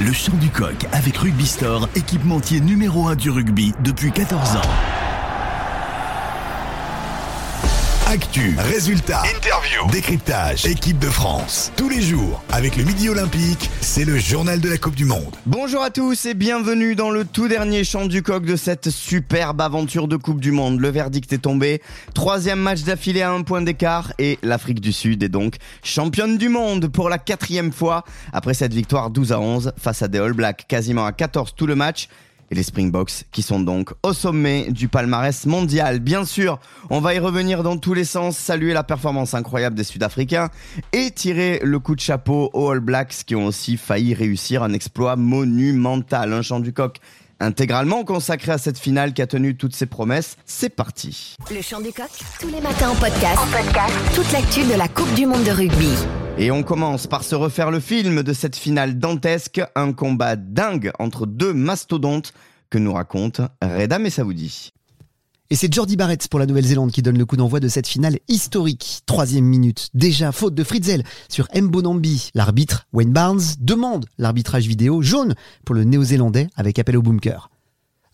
Le chant du coq avec Rugby Store, équipementier numéro 1 du rugby depuis 14 ans. Actu, résultats, interview, décryptage, équipe de France. Tous les jours, avec le Midi Olympique, c'est le journal de la Coupe du Monde. Bonjour à tous et bienvenue dans le tout dernier chant du coq de cette superbe aventure de Coupe du Monde. Le verdict est tombé. Troisième match d'affilée à un point d'écart et l'Afrique du Sud est donc championne du monde pour la quatrième fois après cette victoire 12 à 11 face à des All Blacks quasiment à 14 tout le match et les Springboks qui sont donc au sommet du palmarès mondial. Bien sûr, on va y revenir dans tous les sens, saluer la performance incroyable des Sud-Africains et tirer le coup de chapeau aux All Blacks qui ont aussi failli réussir un exploit monumental. Un chant du coq intégralement consacré à cette finale qui a tenu toutes ses promesses. C'est parti. Le chant du coq, tous les matins en podcast. En podcast. Toute l'actu de la Coupe du Monde de rugby. Et on commence par se refaire le film de cette finale dantesque, un combat dingue entre deux mastodontes que nous raconte Reda Messaoudi. Et c'est Jordi Barrett pour la Nouvelle-Zélande qui donne le coup d'envoi de cette finale historique. Troisième minute. Déjà, faute de Fritzel sur Mbonambi. L'arbitre, Wayne Barnes, demande l'arbitrage vidéo jaune pour le néo-zélandais avec appel au bunker.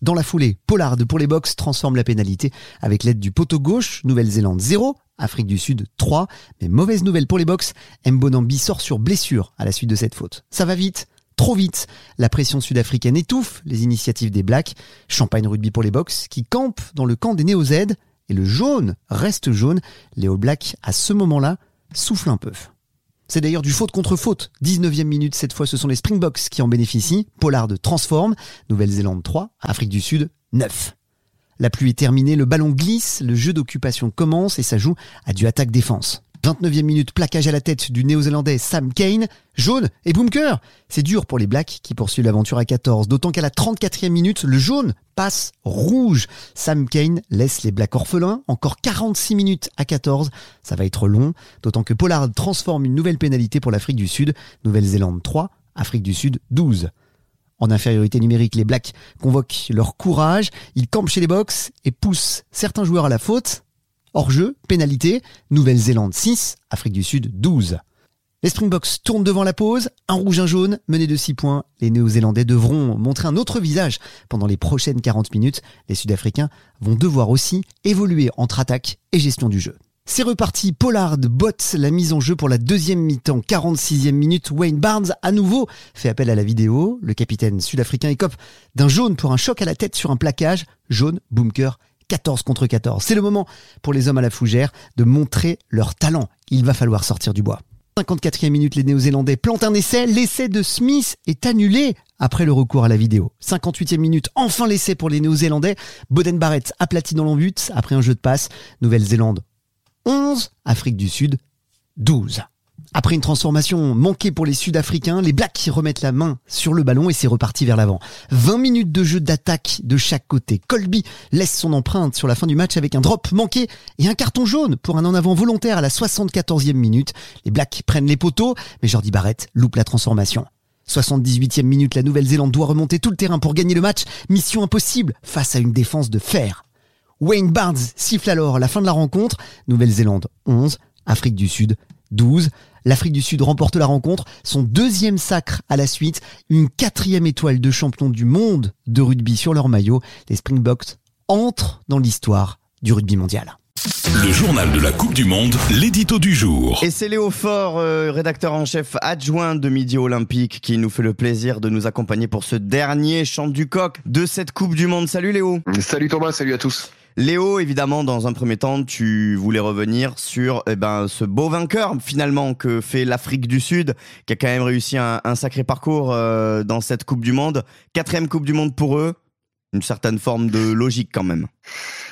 Dans la foulée, Pollard pour les box transforme la pénalité avec l'aide du poteau gauche, Nouvelle-Zélande 0, Afrique du Sud 3. Mais mauvaise nouvelle pour les box, Mbonambi sort sur blessure à la suite de cette faute. Ça va vite, trop vite. La pression sud-africaine étouffe les initiatives des Blacks. Champagne rugby pour les Box qui campent dans le camp des Néo-Z. Et le jaune reste jaune. Les All Blacks, à ce moment-là, soufflent un peu. C'est d'ailleurs du faute contre faute. 19e minute, cette fois, ce sont les Springboks qui en bénéficient. Pollard transforme. Nouvelle-Zélande 3. Afrique du Sud 9. La pluie est terminée, le ballon glisse, le jeu d'occupation commence et ça joue à du attaque-défense. 29e minute, plaquage à la tête du néo-zélandais Sam Kane. Jaune et bunker. C'est dur pour les Blacks qui poursuivent l'aventure à 14. D'autant qu'à la 34e minute, le jaune passe rouge. Sam Kane laisse les Blacks orphelins. Encore 46 minutes à 14. Ça va être long. D'autant que Pollard transforme une nouvelle pénalité pour l'Afrique du Sud. Nouvelle-Zélande 3, Afrique du Sud 12. En infériorité numérique, les Blacks convoquent leur courage. Ils campent chez les box et poussent certains joueurs à la faute. Hors-jeu, pénalité, Nouvelle-Zélande 6, Afrique du Sud 12. Les Springboks tournent devant la pause, un rouge, un jaune, mené de 6 points. Les Néo-Zélandais devront montrer un autre visage pendant les prochaines 40 minutes. Les Sud-Africains vont devoir aussi évoluer entre attaque et gestion du jeu. C'est reparti, Pollard botte la mise en jeu pour la deuxième mi-temps, 46e minute, Wayne Barnes à nouveau fait appel à la vidéo, le capitaine sud-africain écope d'un jaune pour un choc à la tête sur un plaquage, jaune, bunker 14 contre 14. C'est le moment pour les hommes à la fougère de montrer leur talent. Il va falloir sortir du bois. 54e minute, les Néo-Zélandais plantent un essai. L'essai de Smith est annulé après le recours à la vidéo. 58e minute, enfin l'essai pour les Néo-Zélandais. Boden Barrett aplati dans l'embut après un jeu de passe. Nouvelle-Zélande 11, Afrique du Sud 12. Après une transformation manquée pour les Sud-Africains, les Blacks remettent la main sur le ballon et c'est reparti vers l'avant. 20 minutes de jeu d'attaque de chaque côté. Colby laisse son empreinte sur la fin du match avec un drop manqué et un carton jaune pour un en avant volontaire à la 74e minute. Les Blacks prennent les poteaux, mais Jordi Barrett loupe la transformation. 78e minute, la Nouvelle-Zélande doit remonter tout le terrain pour gagner le match. Mission impossible face à une défense de fer. Wayne Barnes siffle alors la fin de la rencontre. Nouvelle-Zélande 11, Afrique du Sud 12. L'Afrique du Sud remporte la rencontre, son deuxième sacre à la suite, une quatrième étoile de champion du monde de rugby sur leur maillot. Les Springboks entrent dans l'histoire du rugby mondial. Le journal de la Coupe du Monde, l'édito du jour. Et c'est Léo Faure, euh, rédacteur en chef adjoint de Midi Olympique, qui nous fait le plaisir de nous accompagner pour ce dernier chant du coq de cette Coupe du Monde. Salut Léo. Salut Thomas, salut à tous. Léo, évidemment, dans un premier temps, tu voulais revenir sur eh ben, ce beau vainqueur finalement que fait l'Afrique du Sud, qui a quand même réussi un, sacré parcours euh, dans cette Coupe du Monde. Quatrième Coupe du Monde pour eux, une certaine forme de logique quand même.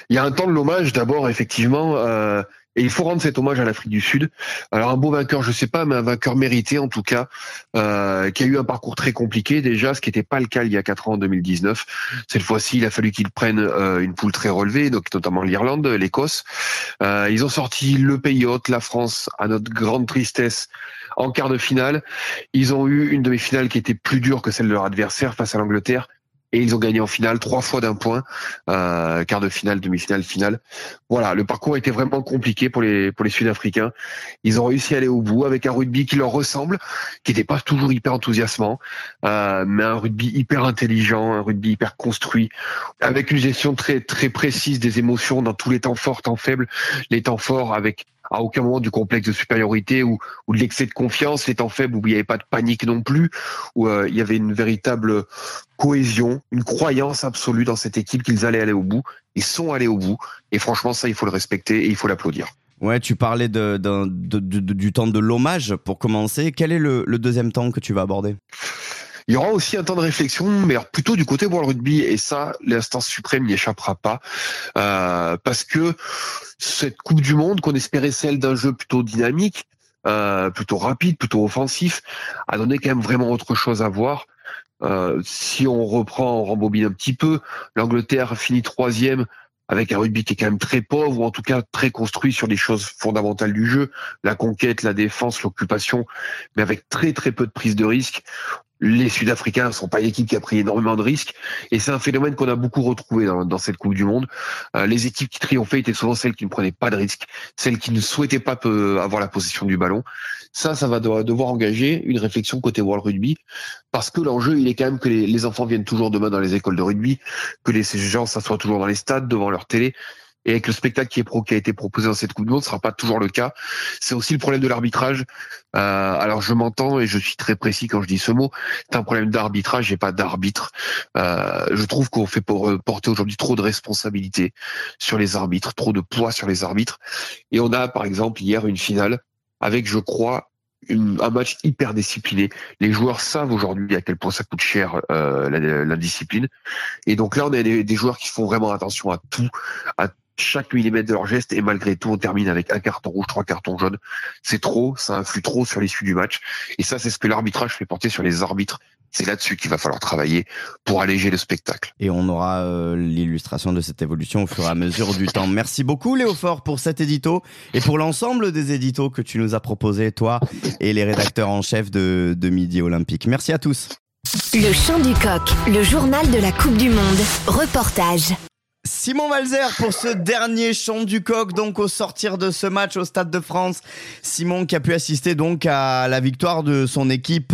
Il y a un temps de l'hommage d'abord, effectivement. Euh, et il faut rendre cet hommage à l'Afrique du Sud. Alors un beau vainqueur, je sais pas, mais un vainqueur mérité en tout cas, euh, qui a eu un parcours très compliqué déjà, ce qui n'était pas le cas il y a quatre ans en 2019. Cette fois-ci, il a fallu qu'il prenne euh, une poule très relevée, donc notamment l'Irlande, l'Écosse. Euh, ils ont sorti le pays hôte, la France, à notre grande tristesse, en quart de finale. Ils ont eu une demi-finale qui était plus dure que celle de leur adversaire face à l'Angleterre et ils ont gagné en finale trois fois d'un point, euh, quart de finale, demi-finale, finale. Voilà, le parcours était vraiment compliqué pour les pour les Sud-Africains. Ils ont réussi à aller au bout avec un rugby qui leur ressemble, qui n'était pas toujours hyper enthousiasmant, euh, mais un rugby hyper intelligent, un rugby hyper construit, avec une gestion très très précise des émotions dans tous les temps forts, temps faibles, les temps forts avec à aucun moment du complexe de supériorité ou, de l'excès de confiance, les temps faibles où il n'y avait pas de panique non plus, où euh, il y avait une véritable cohésion, une croyance absolue dans cette équipe qu'ils allaient aller au bout. Ils sont allés au bout. Et franchement, ça, il faut le respecter et il faut l'applaudir. Ouais, tu parlais du temps de l'hommage pour commencer. Quel est le deuxième temps que tu vas aborder? Il y aura aussi un temps de réflexion, mais plutôt du côté World Rugby, et ça, l'instance suprême n'y échappera pas, euh, parce que cette Coupe du Monde, qu'on espérait celle d'un jeu plutôt dynamique, euh, plutôt rapide, plutôt offensif, a donné quand même vraiment autre chose à voir. Euh, si on reprend, on rembobine un petit peu, l'Angleterre finit troisième avec un rugby qui est quand même très pauvre, ou en tout cas très construit sur les choses fondamentales du jeu, la conquête, la défense, l'occupation, mais avec très très peu de prise de risque les Sud-Africains ne sont pas une équipe qui a pris énormément de risques. Et c'est un phénomène qu'on a beaucoup retrouvé dans, cette Coupe du Monde. Euh, les équipes qui triomphaient étaient souvent celles qui ne prenaient pas de risques, celles qui ne souhaitaient pas avoir la possession du ballon. Ça, ça va devoir engager une réflexion côté World Rugby, parce que l'enjeu, il est quand même que les, enfants viennent toujours demain dans les écoles de rugby, que les gens s'assoient toujours dans les stades, devant leur télé, et avec le spectacle qui, est pro, qui a été proposé dans cette Coupe du Monde, ce sera pas toujours le cas. C'est aussi le problème de l'arbitrage. Euh, alors je m'entends et je suis très précis quand je dis ce mot. C'est un problème d'arbitrage et pas d'arbitre. Euh, je trouve qu'on fait porter aujourd'hui trop de responsabilités sur les arbitres, trop de poids sur les arbitres. Et on a par exemple hier une finale avec, je crois, un match hyper discipliné. Les joueurs savent aujourd'hui à quel point ça coûte cher euh, la, la, discipline. Et donc là, on a des, des, joueurs qui font vraiment attention à tout, à chaque millimètre de leur geste et malgré tout on termine avec un carton rouge, trois cartons jaunes. C'est trop, ça influe trop sur l'issue du match et ça c'est ce que l'arbitrage fait porter sur les arbitres. C'est là-dessus qu'il va falloir travailler pour alléger le spectacle. Et on aura euh, l'illustration de cette évolution au fur et à mesure du temps. Merci beaucoup Léo Fort pour cet édito et pour l'ensemble des éditos que tu nous as proposés, toi et les rédacteurs en chef de, de Midi Olympique. Merci à tous. Le chant du coq, le journal de la Coupe du Monde. Reportage. Simon Valzer pour ce dernier chant du coq, donc au sortir de ce match au Stade de France. Simon qui a pu assister donc à la victoire de son équipe.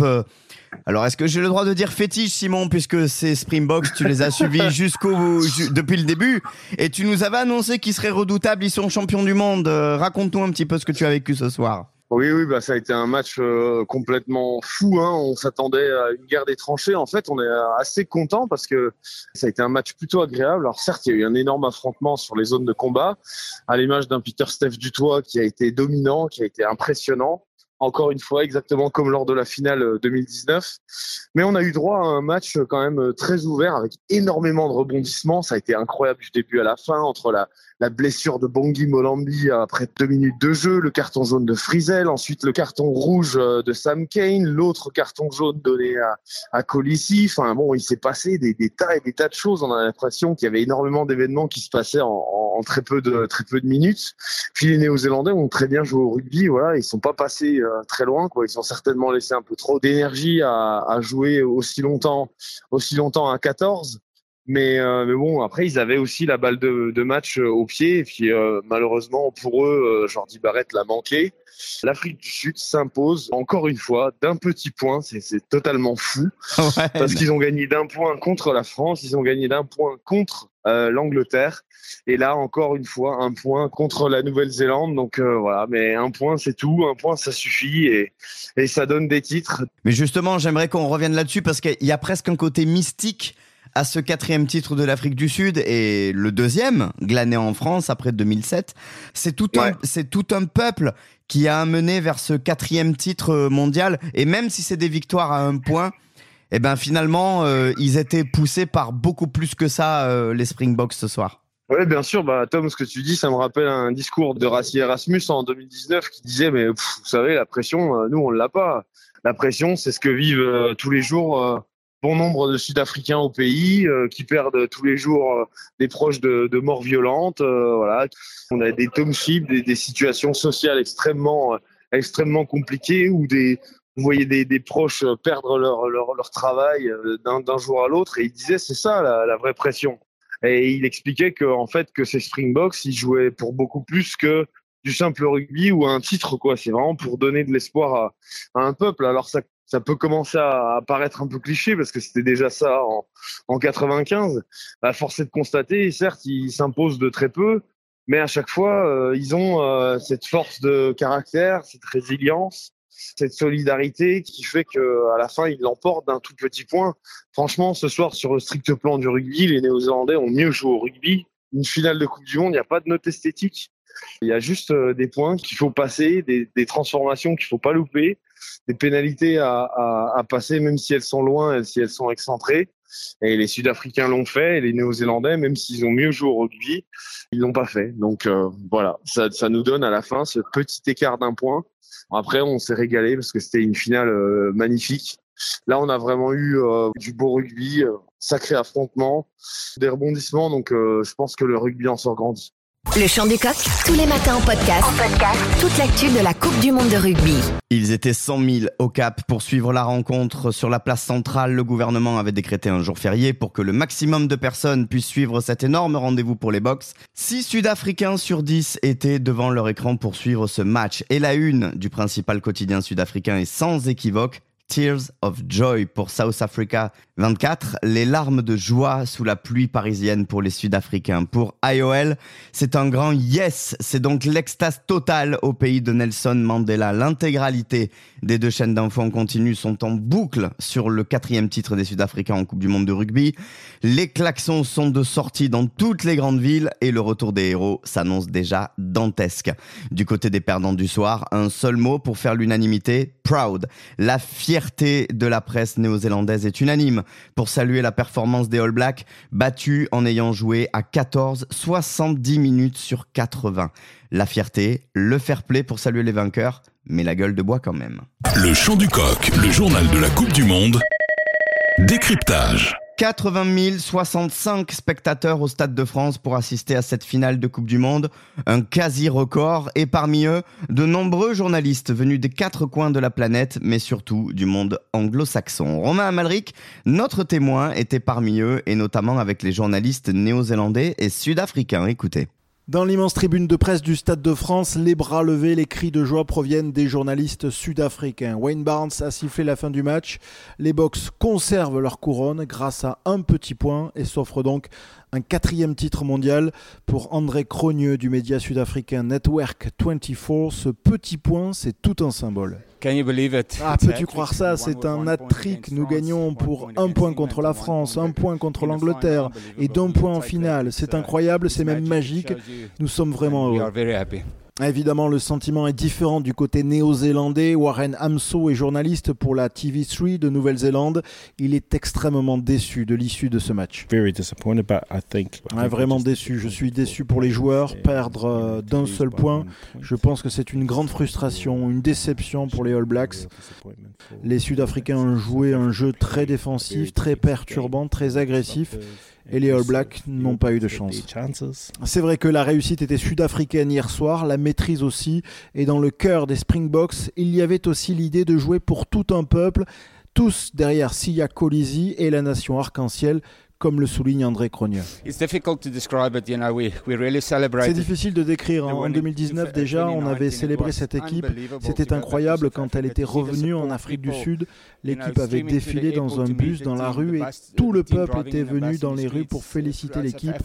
Alors, est-ce que j'ai le droit de dire fétiche, Simon, puisque ces Springboks, tu les as suivis jusqu'au depuis le début, et tu nous avais annoncé qu'ils seraient redoutables, ils sont champions du monde. Euh, raconte-nous un petit peu ce que tu as vécu ce soir. Oui, oui, bah ça a été un match euh, complètement fou. Hein. On s'attendait à une guerre des tranchées. En fait, on est assez content parce que ça a été un match plutôt agréable. Alors certes, il y a eu un énorme affrontement sur les zones de combat, à l'image d'un Peter Steph Dutoit qui a été dominant, qui a été impressionnant. Encore une fois, exactement comme lors de la finale 2019. Euh, Mais on a eu droit à un match quand même très ouvert avec énormément de rebondissements. Ça a été incroyable du début à la fin entre la la blessure de Bongi Molambi après deux minutes de jeu, le carton jaune de Frizel, ensuite le carton rouge euh, de Sam Kane, l'autre carton jaune donné à, à Colissi. Enfin bon, il s'est passé des, tas et des tas de choses. On a l'impression qu'il y avait énormément d'événements qui se passaient en, en, très peu de très peu de minutes. Puis les Néo-Zélandais ont très bien joué au rugby. Voilà, ils sont pas passés euh, très loin. Quoi. Ils ont certainement laissé un peu trop d'énergie à, à jouer aussi longtemps, aussi longtemps à 14. Mais, euh, mais, bon, après, ils avaient aussi la balle de, de match euh, au pied. Et puis, euh, malheureusement, pour eux, Jordi Barrett l'a manqué. L'Afrique du Sud s'impose encore une fois d'un petit point. C'est totalement fou. parce qu'ils ont gagné d'un point contre la France. Ils ont gagné d'un point contre l'Angleterre. Et là, encore une fois, un point contre la Nouvelle-Zélande. Donc voilà, mais un point, c'est tout. Un point, ça suffit. Et, et ça donne des titres. Mais justement, j'aimerais qu'on revienne là-dessus parce qu'il y a presque un côté mystique à ce quatrième titre de l'Afrique du Sud et le deuxième, glané en France après 2007. C'est tout, c'est tout un peuple qui a amené vers ce quatrième titre mondial. Et même si c'est des victoires à un point, eh ben finalement, euh, ils étaient poussés par beaucoup plus que ça, euh, les Springboks ce soir. Oui, bien sûr. Bah, Tom, ce que tu dis, ça me rappelle un discours de Rassi Erasmus en 2019 qui disait, mais vous savez, la pression, euh, nous, on l'a pas. La pression, c'est ce que vivent tous les jours bon nombre de Sud-Africains au pays euh, qui perdent tous les jours euh, des proches de, morts violentes. Euh, voilà, on a des townships, des, des situations sociales extrêmement extrêmement compliquées où des on voyait des, proches perdre leur, leur, travail d'un jour à l'autre et il disait c'est ça la, la, vraie pression. Et il expliquait que en fait que ces Springboks ils jouaient pour beaucoup plus que du simple rugby ou un titre quoi. C'est vraiment pour donner de l'espoir à, à, un peuple. Alors ça ça peut commencer à, paraître un peu cliché parce que c'était déjà ça en, en 95. À force de constater, certes, ils s'imposent de très peu, mais à chaque fois, euh, ils ont euh, cette force de caractère, cette résilience, cette solidarité qui fait que à la fin, ils l'emportent d'un tout petit point. Franchement, ce soir, sur le strict plan du rugby, les Néo-Zélandais ont mieux joué au rugby. Une finale de Coupe du Monde, il n'y a pas de note esthétique. Il y a juste euh, des points qu'il faut passer, des, des transformations qu'il faut pas louper des pénalités à, à, à, passer, même si elles sont loin, si elles sont excentrées. Et les Sud-Africains l'ont fait, et les Néo-Zélandais, même s'ils ont mieux joué au rugby, ils l'ont pas fait. Donc euh, voilà, ça, ça, nous donne à la fin ce petit écart d'un point. Après, on s'est régalé parce que c'était une finale euh, magnifique. Là, on a vraiment eu euh, du beau rugby, euh, sacré affrontement, des rebondissements. Donc, je pense que le rugby en sort grandi. Le chant du coq, tous les matins en podcast. Podcast. Toute l'actu de la Coupe du Monde de rugby. Ils étaient 100 000 au Cap pour suivre la rencontre sur la place centrale. Le gouvernement avait décrété un jour férié pour que le maximum de personnes puissent suivre cet énorme rendez-vous pour les box. 6 Sud-Africains sur 10 étaient devant leur écran pour suivre ce match. Et la une du principal quotidien sud-africain est sans équivoque. Tears of Joy pour South Africa 24, les larmes de joie sous la pluie parisienne pour les Sud-Africains. Pour IOL, c'est un grand yes, c'est donc l'extase totale au pays de Nelson Mandela. L'intégralité des deux chaînes d'infos continu sont en boucle sur le quatrième titre des Sud-Africains en Coupe du Monde de rugby. Les klaxons sont de sortie dans toutes les grandes villes et le retour des héros s'annonce déjà dantesque. Du côté des perdants du soir, un seul mot pour faire l'unanimité, proud. La fierté de la presse néo-zélandaise est unanime pour saluer la performance des All Blacks, battus en ayant joué à 14, 70 minutes sur 80. La fierté, le fair play pour saluer les vainqueurs, mais la gueule de bois quand même. Le chant du coq, le journal de la Coupe du Monde. Décryptage. 80 065 spectateurs au Stade de France pour assister à cette finale de Coupe du Monde, un quasi-record, et parmi eux, de nombreux journalistes venus des quatre coins de la planète, mais surtout du monde anglo-saxon. Romain Amalric, notre témoin, était parmi eux, et notamment avec les journalistes néo-zélandais et sud-africains. Écoutez. Dans l'immense tribune de presse du Stade de France, les bras levés, les cris de joie proviennent des journalistes sud-africains. Wayne Barnes a sifflé la fin du match. Les Box conservent leur couronne grâce à un petit point et s'offrent donc un quatrième titre mondial pour André Crogneux du média sud-africain Network 24. Ce petit point, c'est tout un symbole. Ah, peux-tu croire ça? C'est un hat-trick. Nous gagnons pour un point contre la France, un point contre l'Angleterre et d'un point en finale. C'est incroyable, c'est même magique. Nous sommes vraiment heureux. Évidemment, le sentiment est différent du côté néo-zélandais. Warren Amso est journaliste pour la TV3 de Nouvelle-Zélande. Il est extrêmement déçu de l'issue de ce match. vraiment déçu. Je suis déçu pour les joueurs. Perdre euh, d'un seul point, je pense que c'est une grande frustration, une déception pour les All Blacks. Les Sud-Africains ont joué un jeu très défensif, très perturbant, très agressif et les All Blacks n'ont pas eu de chance. C'est vrai que la réussite était sud-africaine hier soir, la maîtrise aussi, et dans le cœur des Springboks, il y avait aussi l'idée de jouer pour tout un peuple, tous derrière Sia Colisi et la nation arc-en-ciel, comme le souligne André Crogneux. C'est difficile de décrire. En 2019 déjà, on avait célébré cette équipe. C'était incroyable quand elle était revenue en Afrique du Sud. L'équipe avait défilé dans un bus dans la rue et tout le peuple était venu dans les rues pour féliciter l'équipe.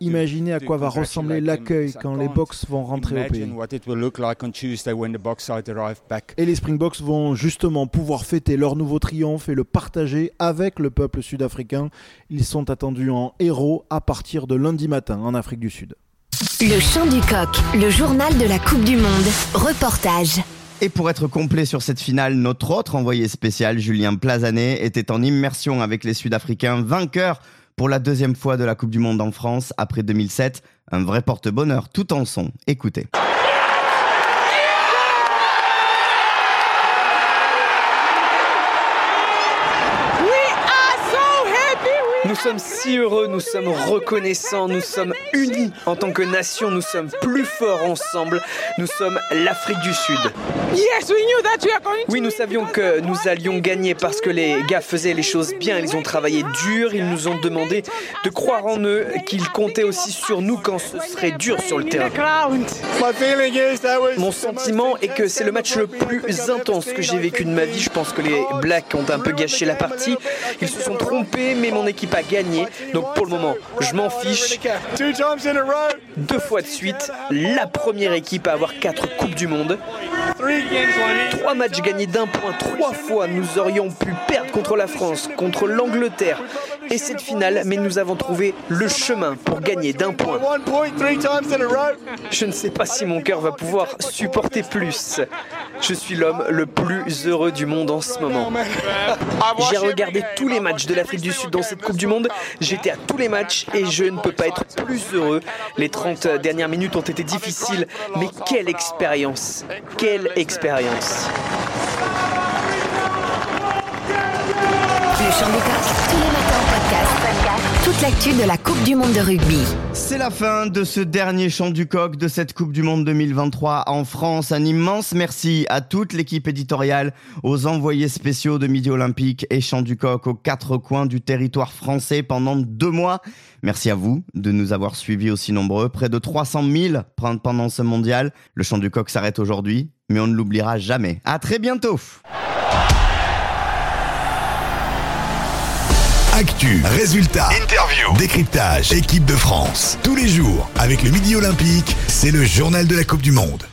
Imaginez à quoi va ressembler l'accueil quand les Box vont rentrer au pays. Et les Springboks vont justement pouvoir fêter leur nouveau triomphe et le partager avec le peuple sud-africain. Ils sont attendus en héros à partir de lundi matin en Afrique du Sud. Le chant du coq, le journal de la Coupe du Monde. Reportage. Et pour être complet sur cette finale, notre autre envoyé spécial, Julien Plazanet, était en immersion avec les Sud-Africains, vainqueurs pour la deuxième fois de la Coupe du Monde en France après 2007. Un vrai porte-bonheur tout en son. Écoutez. Nous sommes si heureux, nous sommes reconnaissants, nous sommes unis en tant que nation, nous sommes plus forts ensemble, nous sommes l'Afrique du Sud. Oui, nous savions que nous allions gagner parce que les gars faisaient les choses bien, ils ont travaillé dur, ils nous ont demandé de croire en eux, qu'ils comptaient aussi sur nous quand ce serait dur sur le terrain. Mon sentiment est que c'est le match le plus intense que j'ai vécu de ma vie. Je pense que les Blacks ont un peu gâché la partie. Ils se sont trompés, mais mon équipe a gagné. Donc pour le moment, je m'en fiche. Deux fois de suite, la première équipe à avoir quatre Coupes du Monde. Trois matchs gagnés d'un point, trois fois nous aurions pu perdre contre la France, contre l'Angleterre et cette finale, mais nous avons trouvé le chemin pour gagner d'un point. Je ne sais pas si mon cœur va pouvoir supporter plus. Je suis l'homme le plus heureux du monde en ce moment. J'ai regardé tous les matchs de l'Afrique du Sud dans cette Coupe du Monde. J'étais à tous les matchs et je ne peux pas être plus heureux. Les 30 dernières minutes ont été difficiles, mais quelle expérience Quelle expérience Le tous les podcast. Toute l'actu de la Coupe du Monde de rugby. C'est la fin de ce dernier chant du coq de cette Coupe du Monde 2023 en France. Un immense merci à toute l'équipe éditoriale, aux envoyés spéciaux de Midi Olympique et chant du coq aux quatre coins du territoire français pendant deux mois. Merci à vous de nous avoir suivis aussi nombreux. Près de 300 000 pendant ce mondial. Le chant du coq s'arrête aujourd'hui, mais on ne l'oubliera jamais. À très bientôt! Actu, résultats, interview, décryptage, équipe de France. Tous les jours, avec le Midi Olympique, c'est le journal de la Coupe du Monde.